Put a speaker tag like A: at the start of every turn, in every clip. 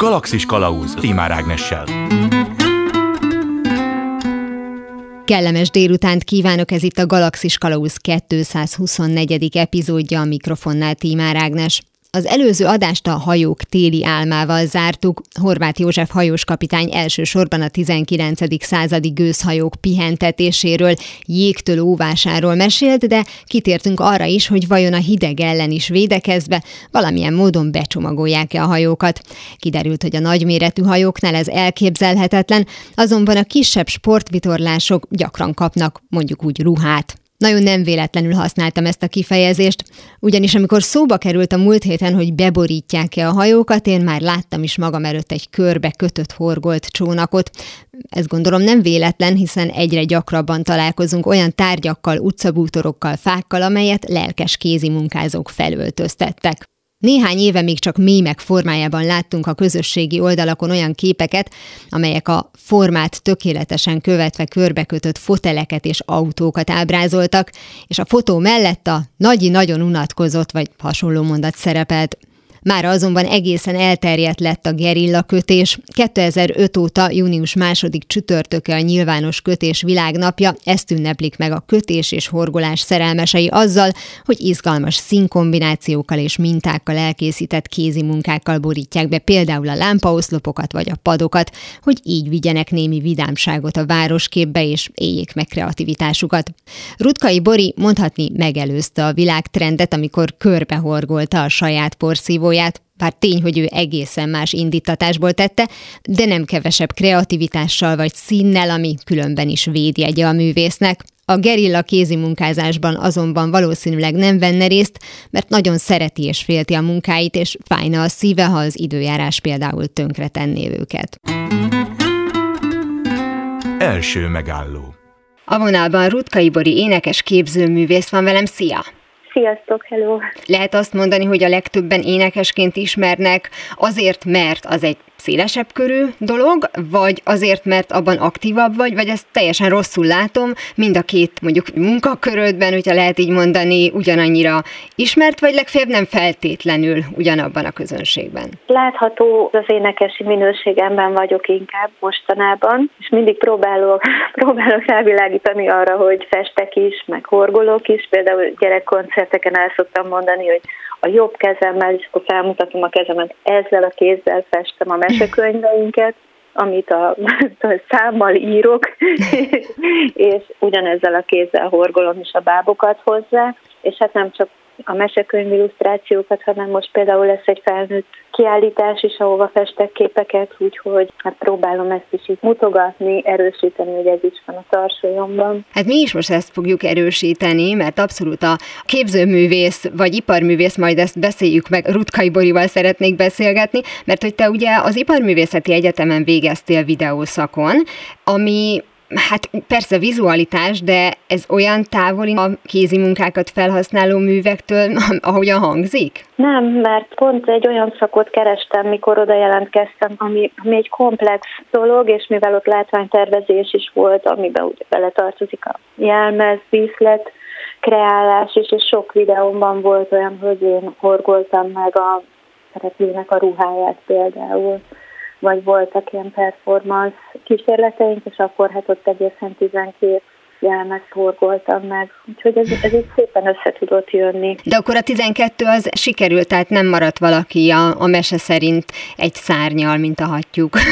A: Galaxis Kalauz Timár Ágnessel.
B: Kellemes délutánt kívánok, ez itt a Galaxis Kalauz 224. epizódja a mikrofonnál Tímár Ágnes. Az előző adást a hajók téli álmával zártuk. Horváth József hajóskapitány elsősorban a 19. századi gőzhajók pihentetéséről, jégtől óvásáról mesélt, de kitértünk arra is, hogy vajon a hideg ellen is védekezve valamilyen módon becsomagolják-e a hajókat. Kiderült, hogy a nagyméretű hajóknál ez elképzelhetetlen, azonban a kisebb sportvitorlások gyakran kapnak mondjuk úgy ruhát. Nagyon nem véletlenül használtam ezt a kifejezést, ugyanis amikor szóba került a múlt héten, hogy beborítják-e a hajókat, én már láttam is magam előtt egy körbe kötött horgolt csónakot. Ez gondolom nem véletlen, hiszen egyre gyakrabban találkozunk olyan tárgyakkal, utcabútorokkal, fákkal, amelyet lelkes kézi munkázók felöltöztettek. Néhány éve még csak mémek formájában láttunk a közösségi oldalakon olyan képeket, amelyek a formát tökéletesen követve körbekötött foteleket és autókat ábrázoltak, és a fotó mellett a nagyi nagyon unatkozott vagy hasonló mondat szerepelt. Már azonban egészen elterjedt lett a gerilla kötés. 2005 óta június második csütörtöke a nyilvános kötés világnapja, ezt ünneplik meg a kötés és horgolás szerelmesei azzal, hogy izgalmas színkombinációkkal és mintákkal elkészített kézi munkákkal borítják be például a lámpaoszlopokat vagy a padokat, hogy így vigyenek némi vidámságot a városképbe és éljék meg kreativitásukat. Rutkai Bori mondhatni megelőzte a világtrendet, amikor körbehorgolta a saját porszívó produkcióját, bár tény, hogy ő egészen más indítatásból tette, de nem kevesebb kreativitással vagy színnel, ami különben is védjegye a művésznek. A gerilla kézi munkázásban azonban valószínűleg nem venne részt, mert nagyon szereti és félti a munkáit, és fájna a szíve, ha az időjárás például tönkre tenné őket.
A: Első megálló
B: A vonalban Rutkai Bori énekes képzőművész van velem, szia!
C: Sziasztok, hello!
B: Lehet azt mondani, hogy a legtöbben énekesként ismernek azért, mert az egy szélesebb körű dolog, vagy azért, mert abban aktívabb vagy, vagy ezt teljesen rosszul látom, mind a két mondjuk munkakörödben, hogyha lehet így mondani, ugyanannyira ismert, vagy legfeljebb nem feltétlenül ugyanabban a közönségben?
C: Látható, az énekesi minőségemben vagyok inkább mostanában, és mindig próbálok, próbálok rávilágítani arra, hogy festek is, meg horgolok is, például gyerekkoncerteken el szoktam mondani, hogy a jobb kezemmel, és akkor felmutatom a kezemet, ezzel a kézzel festem a mesekönyveinket, amit a, a számmal írok, és ugyanezzel a kézzel horgolom is a bábokat hozzá, és hát nem csak a mesekönyv illusztrációkat, hanem most például lesz egy felnőtt kiállítás is, ahova festek képeket, úgyhogy hát próbálom ezt is itt mutogatni, erősíteni, hogy ez is van a tarsolyomban.
B: Hát mi is most ezt fogjuk erősíteni, mert abszolút a képzőművész vagy iparművész, majd ezt beszéljük meg, Rutkai Borival szeretnék beszélgetni, mert hogy te ugye az Iparművészeti Egyetemen végeztél videószakon, ami Hát persze vizualitás, de ez olyan távoli a kézi munkákat felhasználó művektől, ahogyan hangzik?
C: Nem, mert pont egy olyan szakot kerestem, mikor oda jelentkeztem, ami, ami egy komplex dolog, és mivel ott látványtervezés is volt, amiben ugye beletartozik a jelmez, díszlet, kreálás is, és sok videómban volt olyan, hogy én horgoltam meg a szereplőnek a ruháját például vagy voltak ilyen performance kísérleteink, és akkor hát ott egészen 12 jelmet forgoltam meg. Úgyhogy ez, ez így szépen össze tudott jönni.
B: De akkor a 12 az sikerült, tehát nem maradt valaki a, a mese szerint egy szárnyal, mint a hattyúk.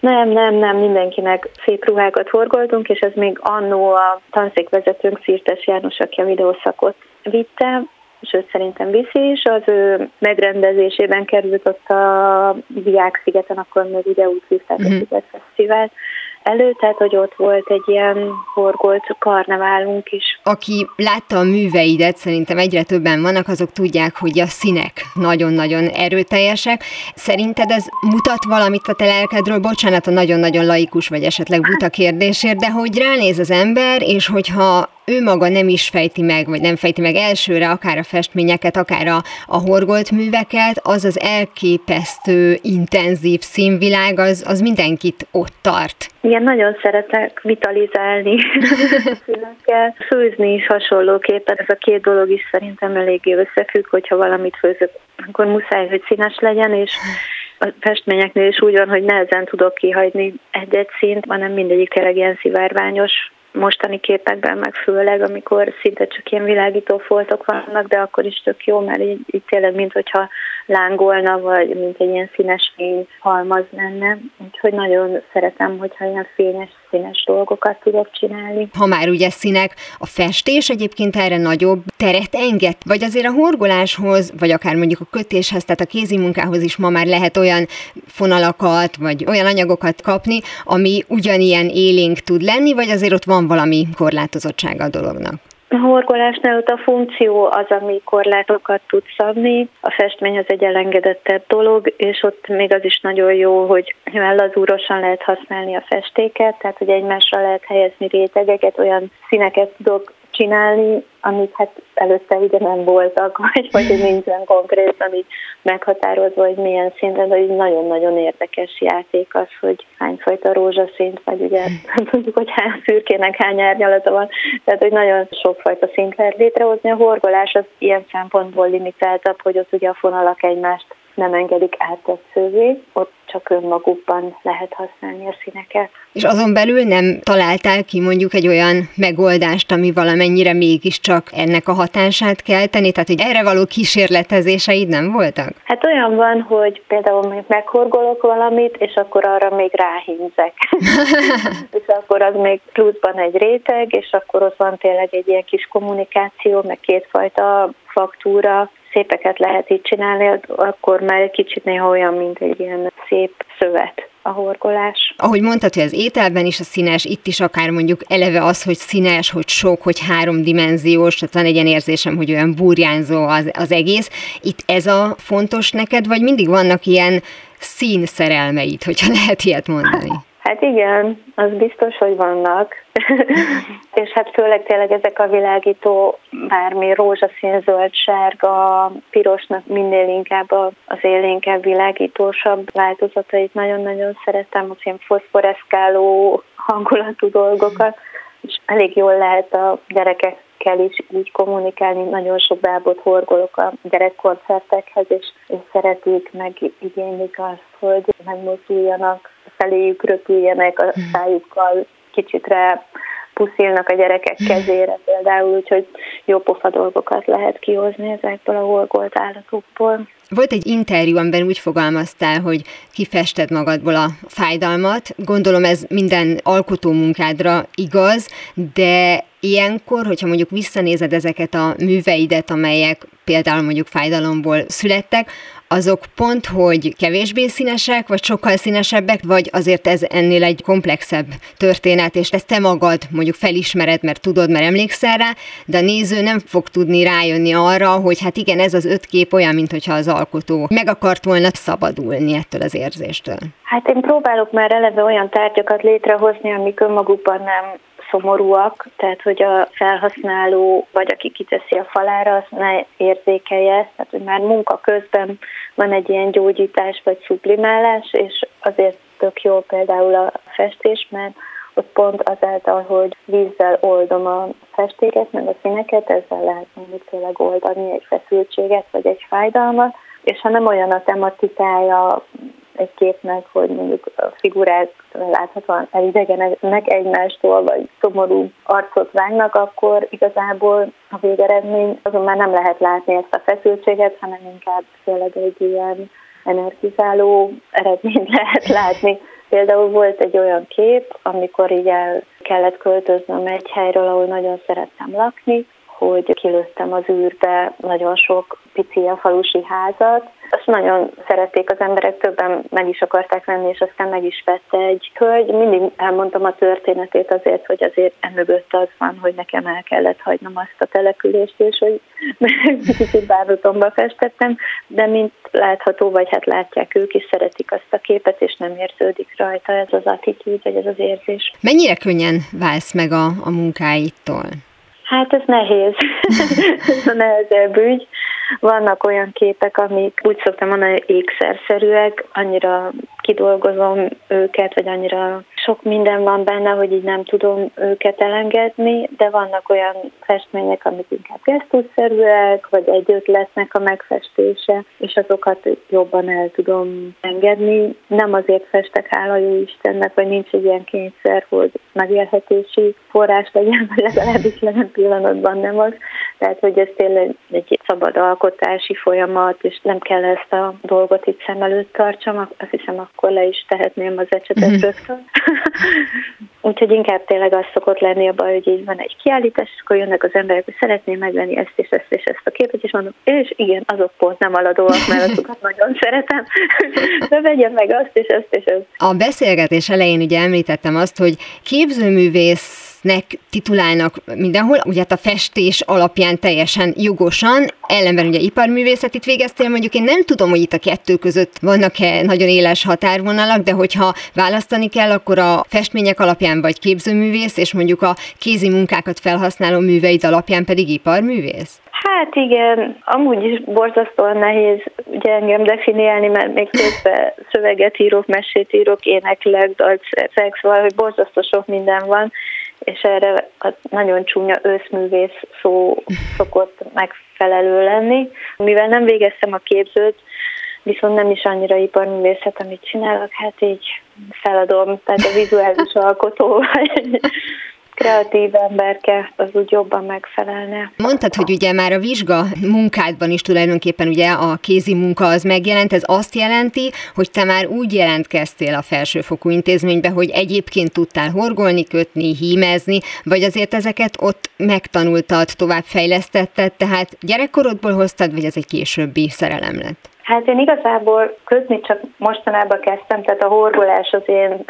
C: Nem, nem, nem, mindenkinek szép ruhákat forgoltunk, és ez még annó a tanszékvezetőnk Szirtes János, aki a videószakot vitte, sőt szerintem viszi is, az ő megrendezésében került ott a Diák szigeten, akkor még ugye úgy hívták uh-huh. a mhm. Sziget Fesztivált, elő, tehát hogy ott volt egy ilyen horgolt karneválunk is.
B: Aki látta a műveidet, szerintem egyre többen vannak, azok tudják, hogy a színek nagyon-nagyon erőteljesek. Szerinted ez mutat valamit a te lelkedről? Bocsánat a nagyon-nagyon laikus vagy esetleg buta kérdésért, de hogy ránéz az ember, és hogyha ő maga nem is fejti meg, vagy nem fejti meg elsőre akár a festményeket, akár a, a horgolt műveket, az az elképesztő, intenzív színvilág, az, az mindenkit ott tart.
C: Igen, nagyon szeretek vitalizálni színekkel. Főzni is hasonlóképpen. Ez a két dolog is szerintem eléggé összefügg, hogyha valamit főzök, akkor muszáj, hogy színes legyen, és a festményeknél is úgy van, hogy nehezen tudok kihagyni egy-egy szint, hanem mindegyik tényleg ilyen szivárványos mostani képekben meg főleg, amikor szinte csak ilyen világító foltok vannak, de akkor is tök jó, mert így, így tényleg, mint hogyha lángolna, vagy mint egy ilyen színes fény halmaz lenne. Úgyhogy nagyon szeretem, hogyha ilyen fényes, színes dolgokat tudok csinálni.
B: Ha már ugye színek, a festés egyébként erre nagyobb teret enged? Vagy azért a horgoláshoz, vagy akár mondjuk a kötéshez, tehát a kézi munkához is ma már lehet olyan fonalakat, vagy olyan anyagokat kapni, ami ugyanilyen élénk tud lenni, vagy azért ott van valami korlátozottsága a dolognak?
C: A horgolásnál ott a funkció az, ami korlátokat tud szabni, a festmény az egy elengedettebb dolog, és ott még az is nagyon jó, hogy lazúrosan lehet használni a festéket, tehát hogy egymásra lehet helyezni rétegeket, olyan színeket tudok csinálni, amik hát előtte ugye nem voltak, vagy, vagy nincsen konkrétan így meghatározva, hogy milyen szinten, de így nagyon-nagyon érdekes játék az, hogy hányfajta rózsaszint, vagy ugye nem tudjuk, hogy hány szürkének hány árnyalata van, tehát hogy nagyon sokfajta szint lehet létrehozni. A horgolás az ilyen szempontból limitáltabb, hogy ott ugye a fonalak egymást nem engedik áttetszővé, ott csak önmagukban lehet használni a színeket.
B: És azon belül nem találtál ki mondjuk egy olyan megoldást, ami valamennyire mégiscsak ennek a hatását kell tenni? Tehát, hogy erre való kísérletezéseid nem voltak?
C: Hát olyan van, hogy például mondjuk meghorgolok valamit, és akkor arra még ráhímzek. és akkor az még pluszban egy réteg, és akkor ott van tényleg egy ilyen kis kommunikáció, meg kétfajta faktúra, szépeket lehet így csinálni, akkor már egy kicsit néha olyan, mint egy ilyen szép szövet a horgolás.
B: Ahogy mondtad, hogy az ételben is a színes, itt is akár mondjuk eleve az, hogy színes, hogy sok, hogy háromdimenziós, tehát van egy ilyen érzésem, hogy olyan burjánzó az, az egész. Itt ez a fontos neked, vagy mindig vannak ilyen színszerelmeid, hogyha lehet ilyet mondani?
C: Hát igen, az biztos, hogy vannak. és hát főleg tényleg ezek a világító, bármi rózsaszín, zöld, sárga, pirosnak minél inkább az élénkebb, világítósabb változatait nagyon-nagyon szeretem, az ilyen foszforeszkáló hangulatú dolgokat, és elég jól lehet a gyerekekkel is így kommunikálni. Nagyon sok bábot horgolok a gyerekkoncertekhez, és, és szeretik, meg igénylik azt, hogy megmozduljanak feléjük röpüljenek a hmm. szájukkal, kicsitre puszilnak a gyerekek hmm. kezére például, úgyhogy jó pofa dolgokat lehet kihozni ezekből a horgolt állatokból.
B: Volt egy interjú, amiben úgy fogalmaztál, hogy kifested magadból a fájdalmat. Gondolom ez minden alkotó munkádra igaz, de ilyenkor, hogyha mondjuk visszanézed ezeket a műveidet, amelyek például mondjuk fájdalomból születtek, azok pont, hogy kevésbé színesek, vagy sokkal színesebbek, vagy azért ez ennél egy komplexebb történet, és ezt te magad mondjuk felismered, mert tudod, mert emlékszel rá, de a néző nem fog tudni rájönni arra, hogy hát igen, ez az öt kép olyan, mintha az alkotó meg akart volna szabadulni ettől az érzéstől.
C: Hát én próbálok már eleve olyan tárgyakat létrehozni, amik önmagukban nem szomorúak, tehát hogy a felhasználó, vagy aki kiteszi a falára, azt ne érzékelje, tehát hogy már munka közben van egy ilyen gyógyítás vagy sublimálás, és azért tök jó például a festés, mert ott pont azáltal, hogy vízzel oldom a festéket, meg a színeket, ezzel lehet mondjuk tényleg oldani egy feszültséget, vagy egy fájdalmat, és ha nem olyan a tematikája, egy képnek, hogy mondjuk a figurák láthatóan elidegenek egymástól, vagy szomorú arcot vágnak, akkor igazából a végeredmény azon már nem lehet látni ezt a feszültséget, hanem inkább tényleg egy ilyen energizáló eredményt lehet látni. Például volt egy olyan kép, amikor így el kellett költöznöm egy helyről, ahol nagyon szerettem lakni, hogy kilőttem az űrbe nagyon sok pici a falusi házat. Azt nagyon szerették az emberek, többen meg is akarták venni, és aztán meg is vette egy hölgy. Mindig elmondtam a történetét azért, hogy azért emögött az van, hogy nekem el kellett hagynom azt a települést, és hogy kicsit bárutomba festettem, de mint látható, vagy hát látják ők is, szeretik azt a képet, és nem érződik rajta ez az attitűd, vagy ez az érzés.
B: Mennyire könnyen válsz meg a, a munkáitól?
C: Hát ez nehéz. ez a nehezebb ügy. Vannak olyan képek, amik úgy szoktam mondani, hogy ékszerszerűek, annyira kidolgozom őket, vagy annyira sok minden van benne, hogy így nem tudom őket elengedni, de vannak olyan festmények, amik inkább gesztusszerűek, vagy egy ötletnek a megfestése, és azokat jobban el tudom engedni. Nem azért festek, hála jó Istennek, vagy nincs egy ilyen kényszer, hogy megélhetési forrás legyen, vagy legalábbis jelen pillanatban nem az. Tehát, hogy ez tényleg egy szabad alkotási folyamat, és nem kell ezt a dolgot itt szem előtt tartsam, azt hiszem akkor le is tehetném az ecsetet mm. rögtön. Úgyhogy inkább tényleg az szokott lenni a baj, hogy így van egy kiállítás, akkor jönnek az emberek, hogy szeretném megvenni ezt és ezt és ezt a képet, és mondom, és igen, azok pont nem aladóak, mert azokat nagyon szeretem, de vegyem meg azt és ezt és ezt.
B: A beszélgetés elején ugye említettem azt, hogy képzőművész nek titulálnak mindenhol, ugye hát a festés alapján teljesen jogosan, ellenben ugye iparművészetit végeztél, mondjuk én nem tudom, hogy itt a kettő között vannak-e nagyon éles határvonalak, de hogyha választani kell, akkor a festmények alapján vagy képzőművész, és mondjuk a kézi munkákat felhasználó műveid alapján pedig iparművész?
C: Hát igen, amúgy is borzasztóan nehéz ugye engem definiálni, mert még közben szöveget írok, mesét írok, éneklek, dalt, szex, hogy borzasztó sok minden van, és erre a nagyon csúnya őszművész szó szokott megfelelő lenni. Mivel nem végeztem a képzőt, viszont nem is annyira iparművészet, amit csinálok, hát így feladom, tehát a vizuális alkotó kreatív emberke, az úgy jobban megfelelne.
B: Mondtad, hogy ugye már a vizsga munkádban is tulajdonképpen ugye a kézi munka az megjelent, ez azt jelenti, hogy te már úgy jelentkeztél a felsőfokú intézménybe, hogy egyébként tudtál horgolni, kötni, hímezni, vagy azért ezeket ott megtanultad, továbbfejlesztetted, tehát gyerekkorodból hoztad, vagy ez egy későbbi szerelem lett?
C: Hát én igazából közni csak mostanában kezdtem, tehát a horgolás az én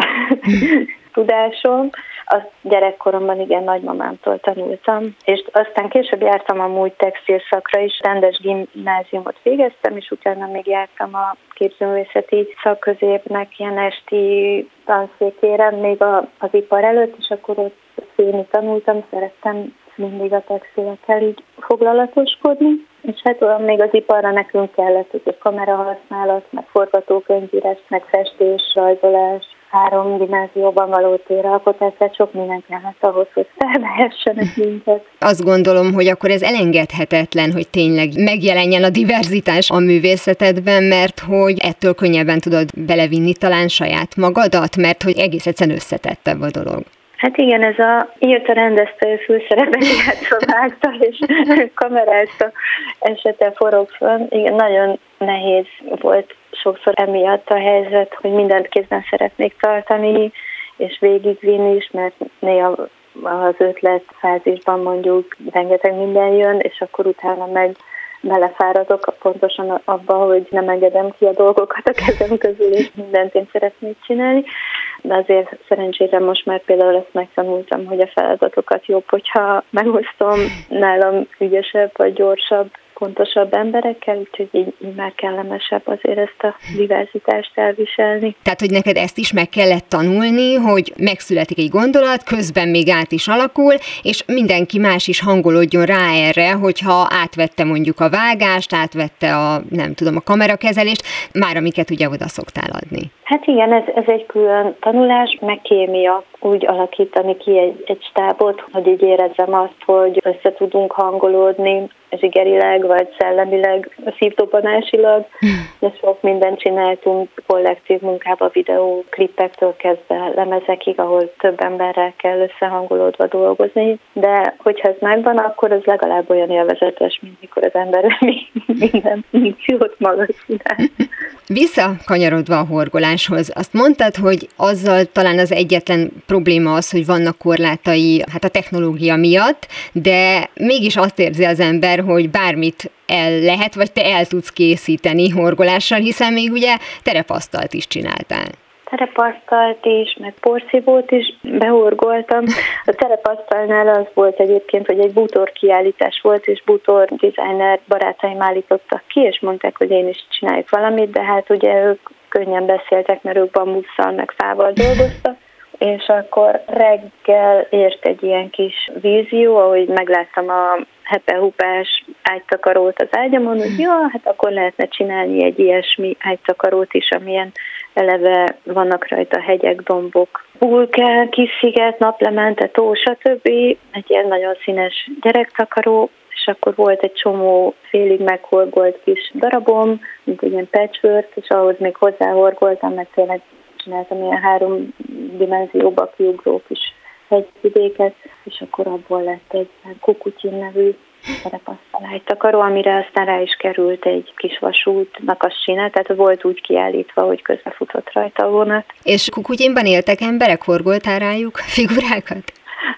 C: tudásom. Azt gyerekkoromban igen nagymamámtól tanultam, és aztán később jártam a múlt textil szakra is, rendes gimnáziumot végeztem, és utána még jártam a képzőművészeti szakközépnek ilyen esti tanszékére, még a, az ipar előtt, és akkor ott félni tanultam, szerettem mindig a textilekkel így foglalatoskodni, és hát olyan még az iparra nekünk kellett, hogy a kamera használat, meg forgatókönyvírás, meg festés, rajzolás, három dimenzióban való téralkotás, tehát sok minden kellett ahhoz, hogy felvehessenek minket.
B: Azt gondolom, hogy akkor ez elengedhetetlen, hogy tényleg megjelenjen a diverzitás a művészetedben, mert hogy ettől könnyebben tudod belevinni talán saját magadat, mert hogy egész egyszerűen összetettebb a dolog.
C: Hát igen, ez a írta rendezte főszerepet játszva vágta, és kamerázta esete forog föl. Igen, nagyon nehéz volt sokszor emiatt a helyzet, hogy mindent kézben szeretnék tartani, és végigvinni is, mert néha az ötlet fázisban mondjuk rengeteg minden jön, és akkor utána meg belefáradok pontosan abba, hogy nem engedem ki a dolgokat a kezem közül, és mindent én szeretnék csinálni. De azért szerencsére most már például ezt megtanultam, hogy a feladatokat jobb, hogyha megosztom nálam ügyesebb vagy gyorsabb pontosabb emberekkel, úgyhogy így, így már kellemesebb azért ezt a diverzitást elviselni.
B: Tehát, hogy neked ezt is meg kellett tanulni, hogy megszületik egy gondolat, közben még át is alakul, és mindenki más is hangolódjon rá erre, hogyha átvette mondjuk a vágást, átvette a, nem tudom, a kamerakezelést, már amiket ugye oda szoktál adni.
C: Hát igen, ez, ez egy külön tanulás, meg kémia, úgy alakítani ki egy, egy stábot, hogy így érezzem azt, hogy össze tudunk hangolódni zsigerileg, vagy szellemileg, szívdobanásilag, de sok mindent csináltunk kollektív munkába, videó, klippektől kezdve lemezekig, ahol több emberrel kell összehangolódva dolgozni, de hogyha ez megvan, akkor az legalább olyan élvezetes, mint mikor az ember minden funkciót maga csinál.
B: Visszakanyarodva a horgoláshoz, azt mondtad, hogy azzal talán az egyetlen probléma az, hogy vannak korlátai hát a technológia miatt, de mégis azt érzi az ember, hogy bármit el lehet, vagy te el tudsz készíteni horgolással, hiszen még ugye terepasztalt is csináltál
C: terepasztalt is, meg porszívót is behorgoltam. A terepasztalnál az volt egyébként, hogy egy bútor kiállítás volt, és bútor designer barátaim állítottak ki, és mondták, hogy én is csináljuk valamit, de hát ugye ők könnyen beszéltek, mert ők bambusszal meg fával dolgoztak, és akkor reggel ért egy ilyen kis vízió, ahogy megláttam a hepehupás ágytakarót az ágyamon, hogy ja, hát akkor lehetne csinálni egy ilyesmi ágytakarót is, amilyen eleve vannak rajta hegyek, dombok, vulkán, kis sziget, naplemente, tó, stb. Egy ilyen nagyon színes gyerektakaró, és akkor volt egy csomó félig meghorgolt kis darabom, mint egy ilyen patchwork, és ahhoz még hozzáhorgoltam, mert tényleg csináltam ilyen három dimenzióba kiugró kis hegyvidéket, és akkor abból lett egy kukutyin nevű takaró, amire aztán rá is került egy kis vasútnak a síne, tehát volt úgy kiállítva, hogy közbefutott rajta a vonat.
B: És Kukutyinban éltek emberek, horgoltál rájuk figurákat?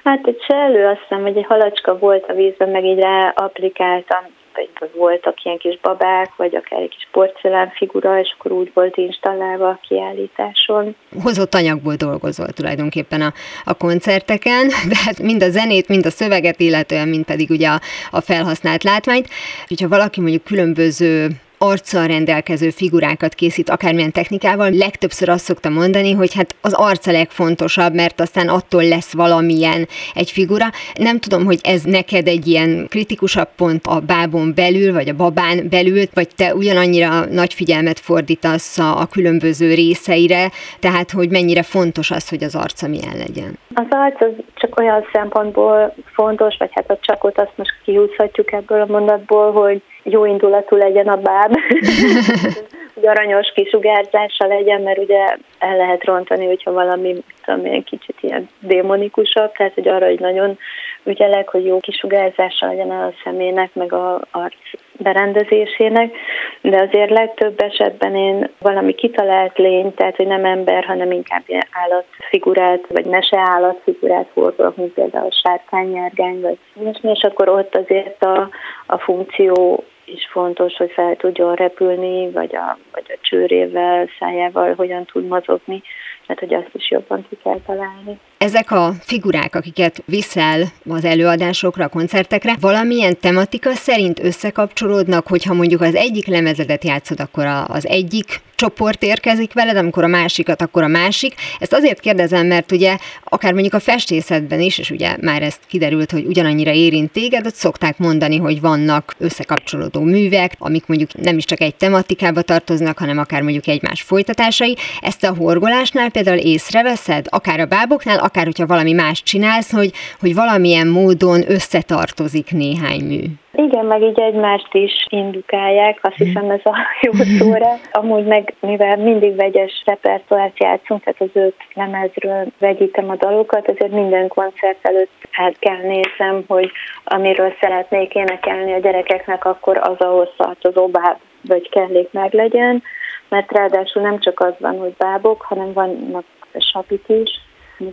C: Hát egy sellő, azt hiszem, hogy egy halacska volt a vízben, meg így rá applikáltam, vagy voltak ilyen kis babák, vagy akár egy kis porcelán figura, és akkor úgy volt installálva a kiállításon.
B: Hozott anyagból dolgozol tulajdonképpen a, a koncerteken, de hát mind a zenét, mind a szöveget, illetően, mind pedig ugye a, a felhasznált látványt. Hogyha valaki mondjuk különböző arccal rendelkező figurákat készít, akármilyen technikával, legtöbbször azt szokta mondani, hogy hát az arca legfontosabb, mert aztán attól lesz valamilyen egy figura. Nem tudom, hogy ez neked egy ilyen kritikusabb pont a bábon belül, vagy a babán belül, vagy te ugyanannyira nagy figyelmet fordítasz a, a különböző részeire, tehát hogy mennyire fontos az, hogy az arca milyen legyen.
C: Az arc az csak olyan szempontból fontos, vagy hát a csakot azt most kihúzhatjuk ebből a mondatból, hogy jó indulatú legyen a báb, hogy aranyos kisugárzása legyen, mert ugye el lehet rontani, hogyha valami, tudom én, kicsit ilyen démonikusabb, tehát hogy arra, hogy nagyon ügyelek, hogy jó kisugárzása legyen a szemének, meg a arc berendezésének, de azért legtöbb esetben én valami kitalált lény, tehát hogy nem ember, hanem inkább ilyen állatfigurát, vagy mese állatfigurát hordok, mint például a sárkánynyergány, vagy ilyesmi, és akkor ott azért a, a funkció is fontos, hogy fel tudjon repülni, vagy a, vagy a csőrével, szájával hogyan tud mozogni, mert hogy azt is jobban ki kell találni.
B: Ezek a figurák, akiket viszel az előadásokra, a koncertekre, valamilyen tematika szerint összekapcsolódnak, hogyha mondjuk az egyik lemezedet játszod, akkor az egyik csoport érkezik veled, amikor a másikat, akkor a másik. Ezt azért kérdezem, mert ugye akár mondjuk a festészetben is, és ugye már ezt kiderült, hogy ugyanannyira érint téged, ott szokták mondani, hogy vannak összekapcsolódó művek, amik mondjuk nem is csak egy tematikába tartoznak, hanem akár mondjuk egymás folytatásai. Ezt a horgolásnál például észreveszed, akár a báboknál, akár hogyha valami más csinálsz, hogy, hogy valamilyen módon összetartozik néhány mű.
C: Igen, meg így egymást is indukálják, azt mhm. hiszem ez a jó szóra. Amúgy meg, mivel mindig vegyes repertoárt játszunk, tehát az öt lemezről vegyítem a dalokat, ezért minden koncert előtt át kell nézem, hogy amiről szeretnék énekelni a gyerekeknek, akkor az ahhoz tartozó báb vagy kellék meg legyen, mert ráadásul nem csak az van, hogy bábok, hanem vannak sapik is,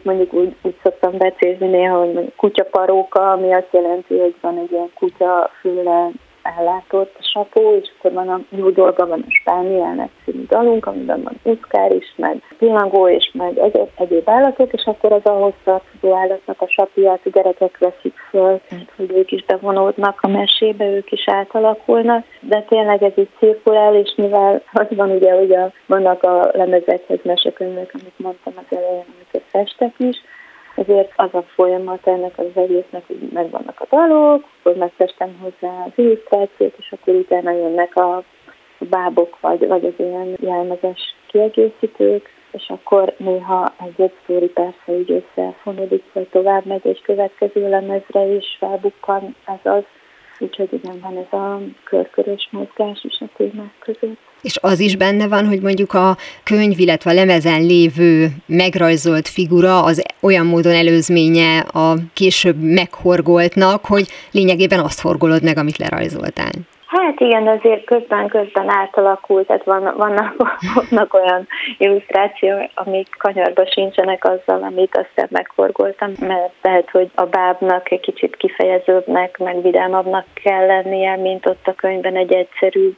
C: mondjuk úgy, úgy szoktam becézni néha, hogy kutyaparóka, ami azt jelenti, hogy van egy ilyen kutya füle ellátott a sapó, és akkor van a jó dolga, van a Spániának című dalunk, amiben van uszkár is, meg pillangó és meg egyéb, egyéb állatok, és akkor az ahhoz tartozó állatnak a sapját a gyerekek veszik föl, hogy ők is bevonódnak a mesébe, ők is átalakulnak, de tényleg ez így cirkulál, és mivel az van ugye, hogy a, vannak a lemezekhez mesekönyvek, amit mondtam az elején, amiket festek is, ezért az a folyamat ennek az egésznek, hogy megvannak a dalok, akkor megfestem hozzá az illusztrációt, és akkor utána jönnek a bábok, vagy, vagy az ilyen jelmezes kiegészítők, és akkor néha egy-egy sztori persze így összefonódik, vagy tovább megy egy következő lemezre is felbukkan, ez az, úgyhogy igen, van ez a körkörös mozgás is a témák között.
B: És az is benne van, hogy mondjuk a könyv, illetve a lemezen lévő megrajzolt figura az olyan módon előzménye a később meghorgoltnak, hogy lényegében azt horgolod meg, amit lerajzoltál.
C: Hát igen, azért közben-közben átalakult, tehát van, vannak, vannak olyan illusztrációk, amik kanyarba sincsenek azzal, amit aztán megforgoltam, mert lehet, hogy a bábnak egy kicsit kifejezőbbnek, meg vidámabbnak kell lennie, mint ott a könyvben egy egyszerűbb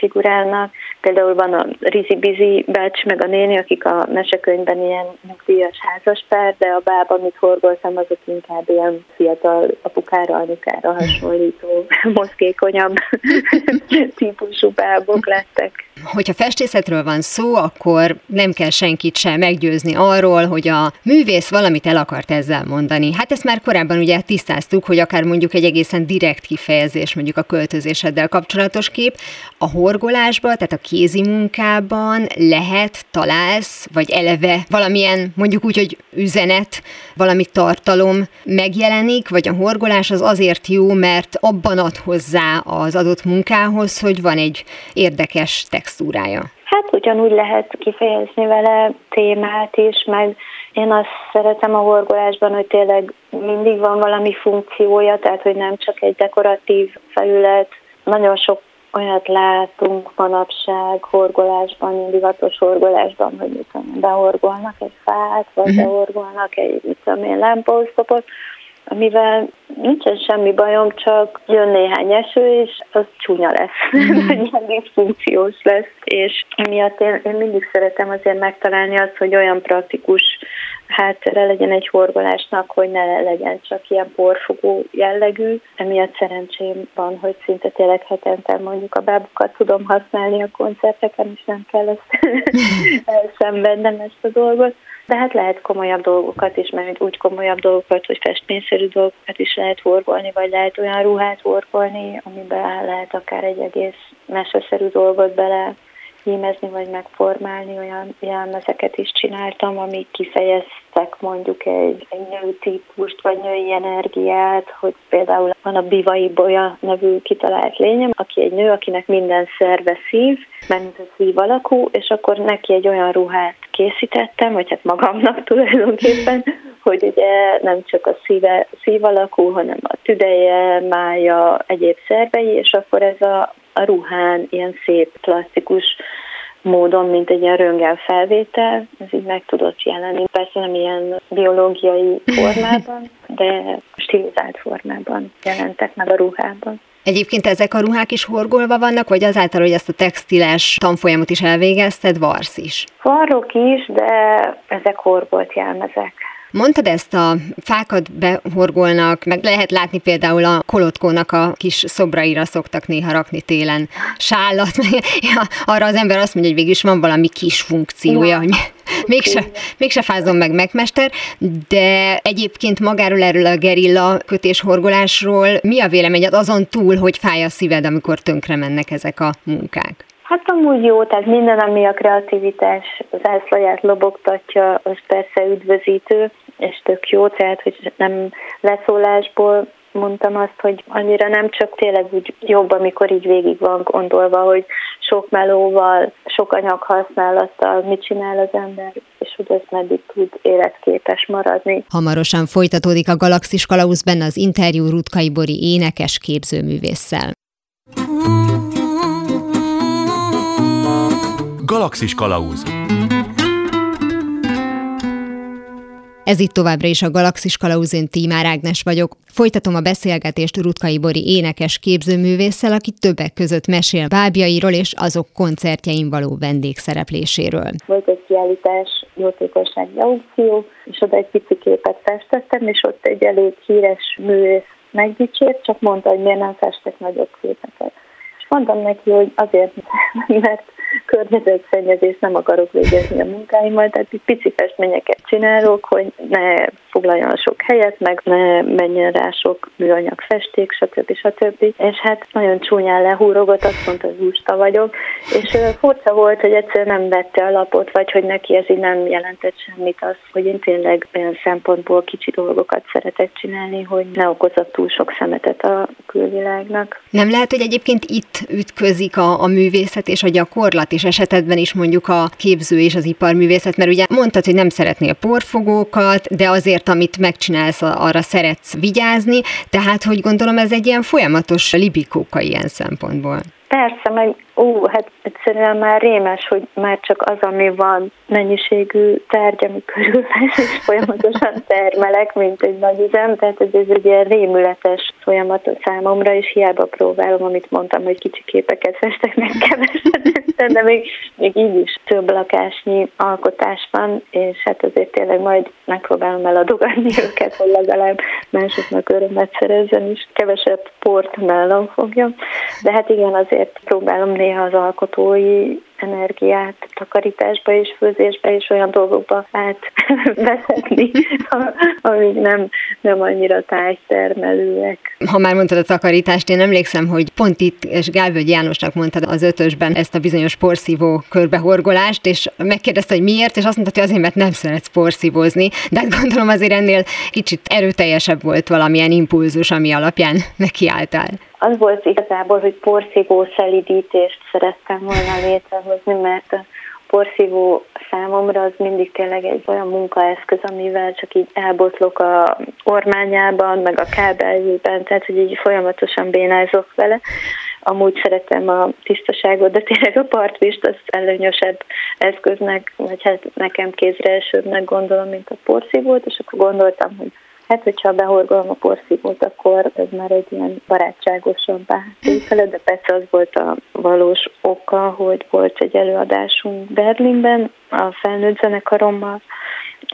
C: figurálnak. Például van a Rizi Bizi bácsi meg a néni, akik a mesekönyvben ilyen nyugdíjas házaspár, de a báb, amit horgoltam, azok inkább ilyen fiatal apukára, anyukára hasonlító, mozgékonyabb típusú bábok lettek.
B: hogyha festészetről van szó, akkor nem kell senkit sem meggyőzni arról, hogy a művész valamit el akart ezzel mondani. Hát ezt már korábban ugye tisztáztuk, hogy akár mondjuk egy egészen direkt kifejezés, mondjuk a költözéseddel kapcsolatos kép, a horgolásban, tehát a kézi munkában lehet, találsz, vagy eleve valamilyen, mondjuk úgy, hogy üzenet, valami tartalom megjelenik, vagy a horgolás az azért jó, mert abban ad hozzá az adott munkához, hogy van egy érdekes textúrája.
C: Hát ugyanúgy lehet kifejezni vele témát is, meg én azt szeretem a horgolásban, hogy tényleg mindig van valami funkciója, tehát hogy nem csak egy dekoratív felület. Nagyon sok olyat látunk manapság horgolásban, divatos horgolásban, hogy mit tudom, behorgolnak egy fát, vagy uh-huh. behorgolnak egy, mit tudom én, amivel nincsen semmi bajom, csak jön néhány eső, és az csúnya lesz, mm-hmm. funkciós lesz, és miatt én, én mindig szeretem azért megtalálni azt, hogy olyan praktikus háttere legyen egy horgolásnak, hogy ne legyen csak ilyen porfogó jellegű. Emiatt szerencsém van, hogy szinte tényleg hetente mondjuk a bábukat tudom használni a koncerteken, és nem kell ezt elszenvednem ezt a dolgot de hát lehet komolyabb dolgokat is, mert úgy komolyabb dolgokat, hogy festményszerű dolgokat is lehet horgolni, vagy lehet olyan ruhát horgolni, amiben lehet akár egy egész meseszerű dolgot bele hímezni, vagy megformálni, olyan jelmezeket is csináltam, amik kifejeztek mondjuk egy, egy nő típust, vagy női energiát, hogy például van a Bivai Bolya nevű kitalált lényem, aki egy nő, akinek minden szerve szív, mert a szív alakú, és akkor neki egy olyan ruhát készítettem, vagy hát magamnak tulajdonképpen, hogy ugye nem csak a szíve, szív alakú, hanem a tüdeje, mája, egyéb szervei, és akkor ez a a ruhán ilyen szép, klasszikus módon, mint egy ilyen röngel felvétel, ez így meg tudott jelenni. Persze nem ilyen biológiai formában, de stilizált formában jelentek meg a ruhában.
B: Egyébként ezek a ruhák is horgolva vannak, vagy azáltal, hogy ezt a textiles tanfolyamot is elvégezted, varsz is?
C: Varrok is, de ezek horgolt jelmezek.
B: Mondtad ezt a fákat behorgolnak, meg lehet látni például a kolotkónak a kis szobraira szoktak néha rakni télen sállat. Ja, arra az ember azt mondja, hogy végül is van valami kis funkciója, hogy mégse, mégse fázom meg megmester, de egyébként magáról erről a gerilla kötés horgolásról mi a véleményed azon túl, hogy fáj a szíved, amikor tönkre mennek ezek a munkák?
C: Hát amúgy jó, tehát minden, ami a kreativitás zászlaját lobogtatja, az persze üdvözítő, és tök jó, tehát hogy nem leszólásból mondtam azt, hogy annyira nem csak tényleg úgy jobb, amikor így végig van gondolva, hogy sok melóval, sok anyag használattal mit csinál az ember, és hogy ez meddig tud életképes maradni.
B: Hamarosan folytatódik a Galaxis Kalauszben az interjú Rutkai Bori énekes képzőművésszel.
A: Galaxis Kalauz
B: Ez itt továbbra is a Galaxis Kalauzén Tímár Ágnes vagyok. Folytatom a beszélgetést Rutkai Bori énekes képzőművésszel, aki többek között mesél bábjairól és azok koncertjein való vendégszerepléséről.
C: Volt egy kiállítás, jótékonysági aukció, és oda egy pici képet festettem, és ott egy elég híres művész megdicsért, csak mondta, hogy miért nem festek nagyobb képeket. És mondtam neki, hogy azért, mert környezetszennyezést nem akarok végezni a munkáimmal, tehát pici festményeket csinálok, hogy ne foglaljon sok helyet, meg ne menjen rá sok műanyag festék, stb. stb. És hát nagyon csúnyán lehúrogott, azt mondta, hogy lusta vagyok, és furcsa volt, hogy egyszer nem vette a lapot, vagy hogy neki ez így nem jelentett semmit az, hogy én tényleg olyan szempontból kicsi dolgokat szeretek csinálni, hogy ne okozott túl sok szemetet a külvilágnak.
B: Nem lehet, hogy egyébként itt ütközik a, a művészet és a gyakorlat, és esetedben is mondjuk a képző és az iparművészet, mert ugye mondtad, hogy nem szeretnél porfogókat, de azért, amit megcsinálsz, arra szeretsz vigyázni, tehát, hogy gondolom ez egy ilyen folyamatos libikóka ilyen szempontból.
C: Persze, meg Ó, hát egyszerűen már rémes, hogy már csak az, ami van mennyiségű tárgy, ami körül és folyamatosan termelek, mint egy nagy üzem, tehát ez, ez egy ilyen rémületes folyamat a számomra, és hiába próbálom, amit mondtam, hogy kicsi képeket festek meg keveset, de még, még így is több lakásnyi alkotás van, és hát azért tényleg majd megpróbálom eladogatni őket, hogy legalább másoknak örömet szerezzen, és kevesebb port mellam fogja. De hát igen, azért próbálom néha az alkotói energiát takarításba és főzésbe és olyan dolgokba átvezetni, amik nem, nem annyira tájtermelőek.
B: Ha már mondtad a takarítást, én emlékszem, hogy pont itt, és Gálvölgy Jánosnak mondtad az ötösben ezt a bizonyos porszívó körbehorgolást, és megkérdezte, hogy miért, és azt mondta, hogy azért, mert nem szeretsz porszívózni, de hát gondolom azért ennél kicsit erőteljesebb volt valamilyen impulzus, ami alapján nekiálltál
C: az volt igazából, hogy porszívó szelidítést szerettem volna létrehozni, mert a porszívó számomra az mindig tényleg egy olyan munkaeszköz, amivel csak így elbotlok a ormányában, meg a kábeljében, tehát hogy így folyamatosan bénázok vele. Amúgy szeretem a tisztaságot, de tényleg a partvist az előnyösebb eszköznek, vagy hát nekem kézre esőbbnek gondolom, mint a porszívót, és akkor gondoltam, hogy Hát, hogyha behorgolom a porszívót, akkor ez már egy ilyen barátságosabb tétele, de persze az volt a valós oka, hogy volt egy előadásunk Berlinben a felnőtt zenekarommal,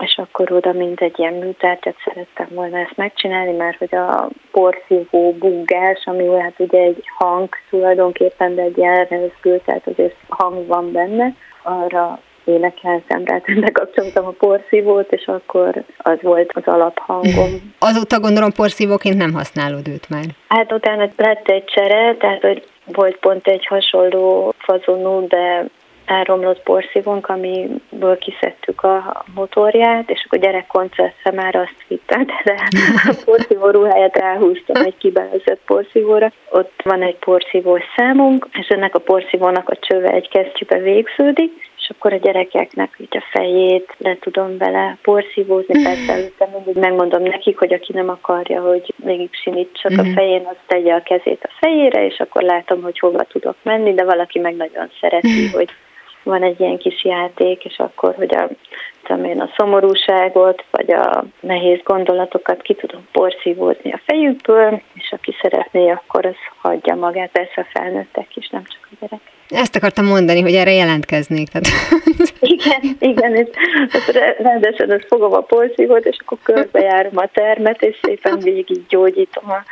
C: és akkor oda mint egy ilyen műtárgyat szerettem volna ezt megcsinálni, mert hogy a porszívó buggás, ami hát ugye egy hang tulajdonképpen, de egy jelrezgő, tehát azért hang van benne, arra énekeltem, tehát bekapcsoltam a porszívót, és akkor az volt az alaphangom.
B: Azóta gondolom porszívóként nem használod őt már.
C: Hát utána lett egy csere, tehát hogy volt pont egy hasonló fazonú, de elromlott porszívónk, amiből kiszedtük a motorját, és akkor gyerekkoncertre már azt hittem, de a porszívó ruháját ráhúztam egy kibelezett porszívóra. Ott van egy porszívós számunk, és ennek a porszívónak a csöve egy kesztyűbe végződik, és akkor a gyerekeknek így a fejét le tudom vele porszívózni, persze előtte mindig megmondom nekik, hogy aki nem akarja, hogy még simít csak a mhm. fején, az tegye a kezét a fejére, és akkor látom, hogy hova tudok menni, de valaki meg nagyon szereti, mhm. hogy van egy ilyen kis játék, és akkor, hogy a, tudom én, a szomorúságot, vagy a nehéz gondolatokat ki tudom porszívózni a fejükből, és aki szeretné, akkor az hagyja magát, persze a felnőttek is, nem csak a gyerek.
B: Ezt akartam mondani, hogy erre jelentkeznék. Tehát...
C: Igen, igen, és rendesen ezt fogom a porszívót, és akkor körbejárom a termet, és szépen végig gyógyítom a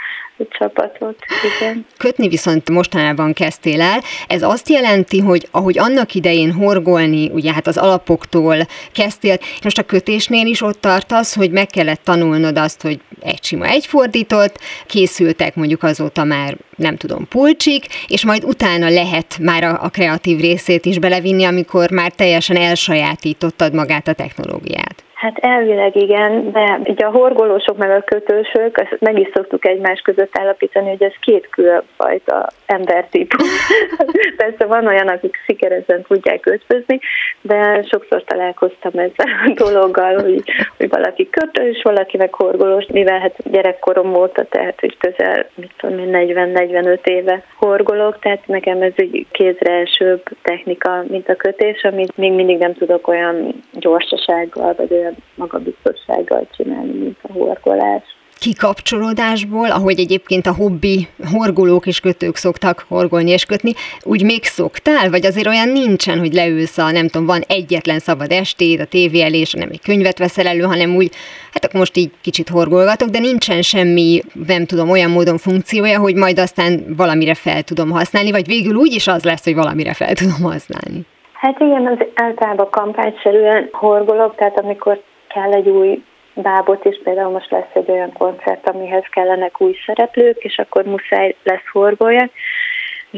C: csapatot, igen.
B: Kötni viszont mostanában kezdtél el. Ez azt jelenti, hogy ahogy annak idején horgolni, ugye hát az alapoktól kezdtél, most a kötésnél is ott tartasz, hogy meg kellett tanulnod azt, hogy egy sima egyfordított, készültek mondjuk azóta már nem tudom, pulcsik, és majd utána lehet már a, a kreatív részét is belevinni, amikor már teljesen elsajátítottad magát a technológiát.
C: Hát elvileg igen, de ugye a horgolósok meg a kötősök, ezt meg is szoktuk egymás között állapítani, hogy ez két különfajta embertípus. Persze van olyan, akik sikerezen tudják ötvözni, de sokszor találkoztam ezzel a dologgal, hogy, hogy valaki kötős, valaki meg horgolós, mivel hát gyerekkorom óta, tehát hogy közel, mit tudom én, 40-45 éve horgolok, tehát nekem ez egy kézre elsőbb technika, mint a kötés, amit még mindig nem tudok olyan gyorsasággal, vagy olyan magabiztossággal csinálni, mint a horgolás
B: kikapcsolódásból, ahogy egyébként a hobbi horgolók és kötők szoktak horgolni és kötni, úgy még szoktál? Vagy azért olyan nincsen, hogy leülsz a, nem tudom, van egyetlen szabad estét a tévé elé, és nem egy könyvet veszel elő, hanem úgy, hát akkor most így kicsit horgolgatok, de nincsen semmi, nem tudom, olyan módon funkciója, hogy majd aztán valamire fel tudom használni, vagy végül úgy is az lesz, hogy valamire fel tudom használni.
C: Hát igen, az általában kampányszerűen horgolok, tehát amikor kell egy új bábot is, például most lesz egy olyan koncert, amihez kellenek új szereplők, és akkor muszáj lesz horgoljak.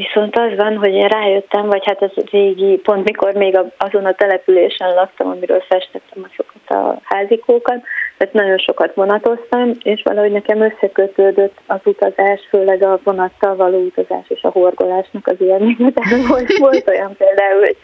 C: Viszont az van, hogy én rájöttem, vagy hát ez régi, pont mikor még azon a településen laktam, amiről festettem azokat a házikókat, tehát nagyon sokat vonatoztam, és valahogy nekem összekötődött az utazás, főleg a vonattal való utazás és a horgolásnak az élménye. Tehát volt, volt olyan például, hogy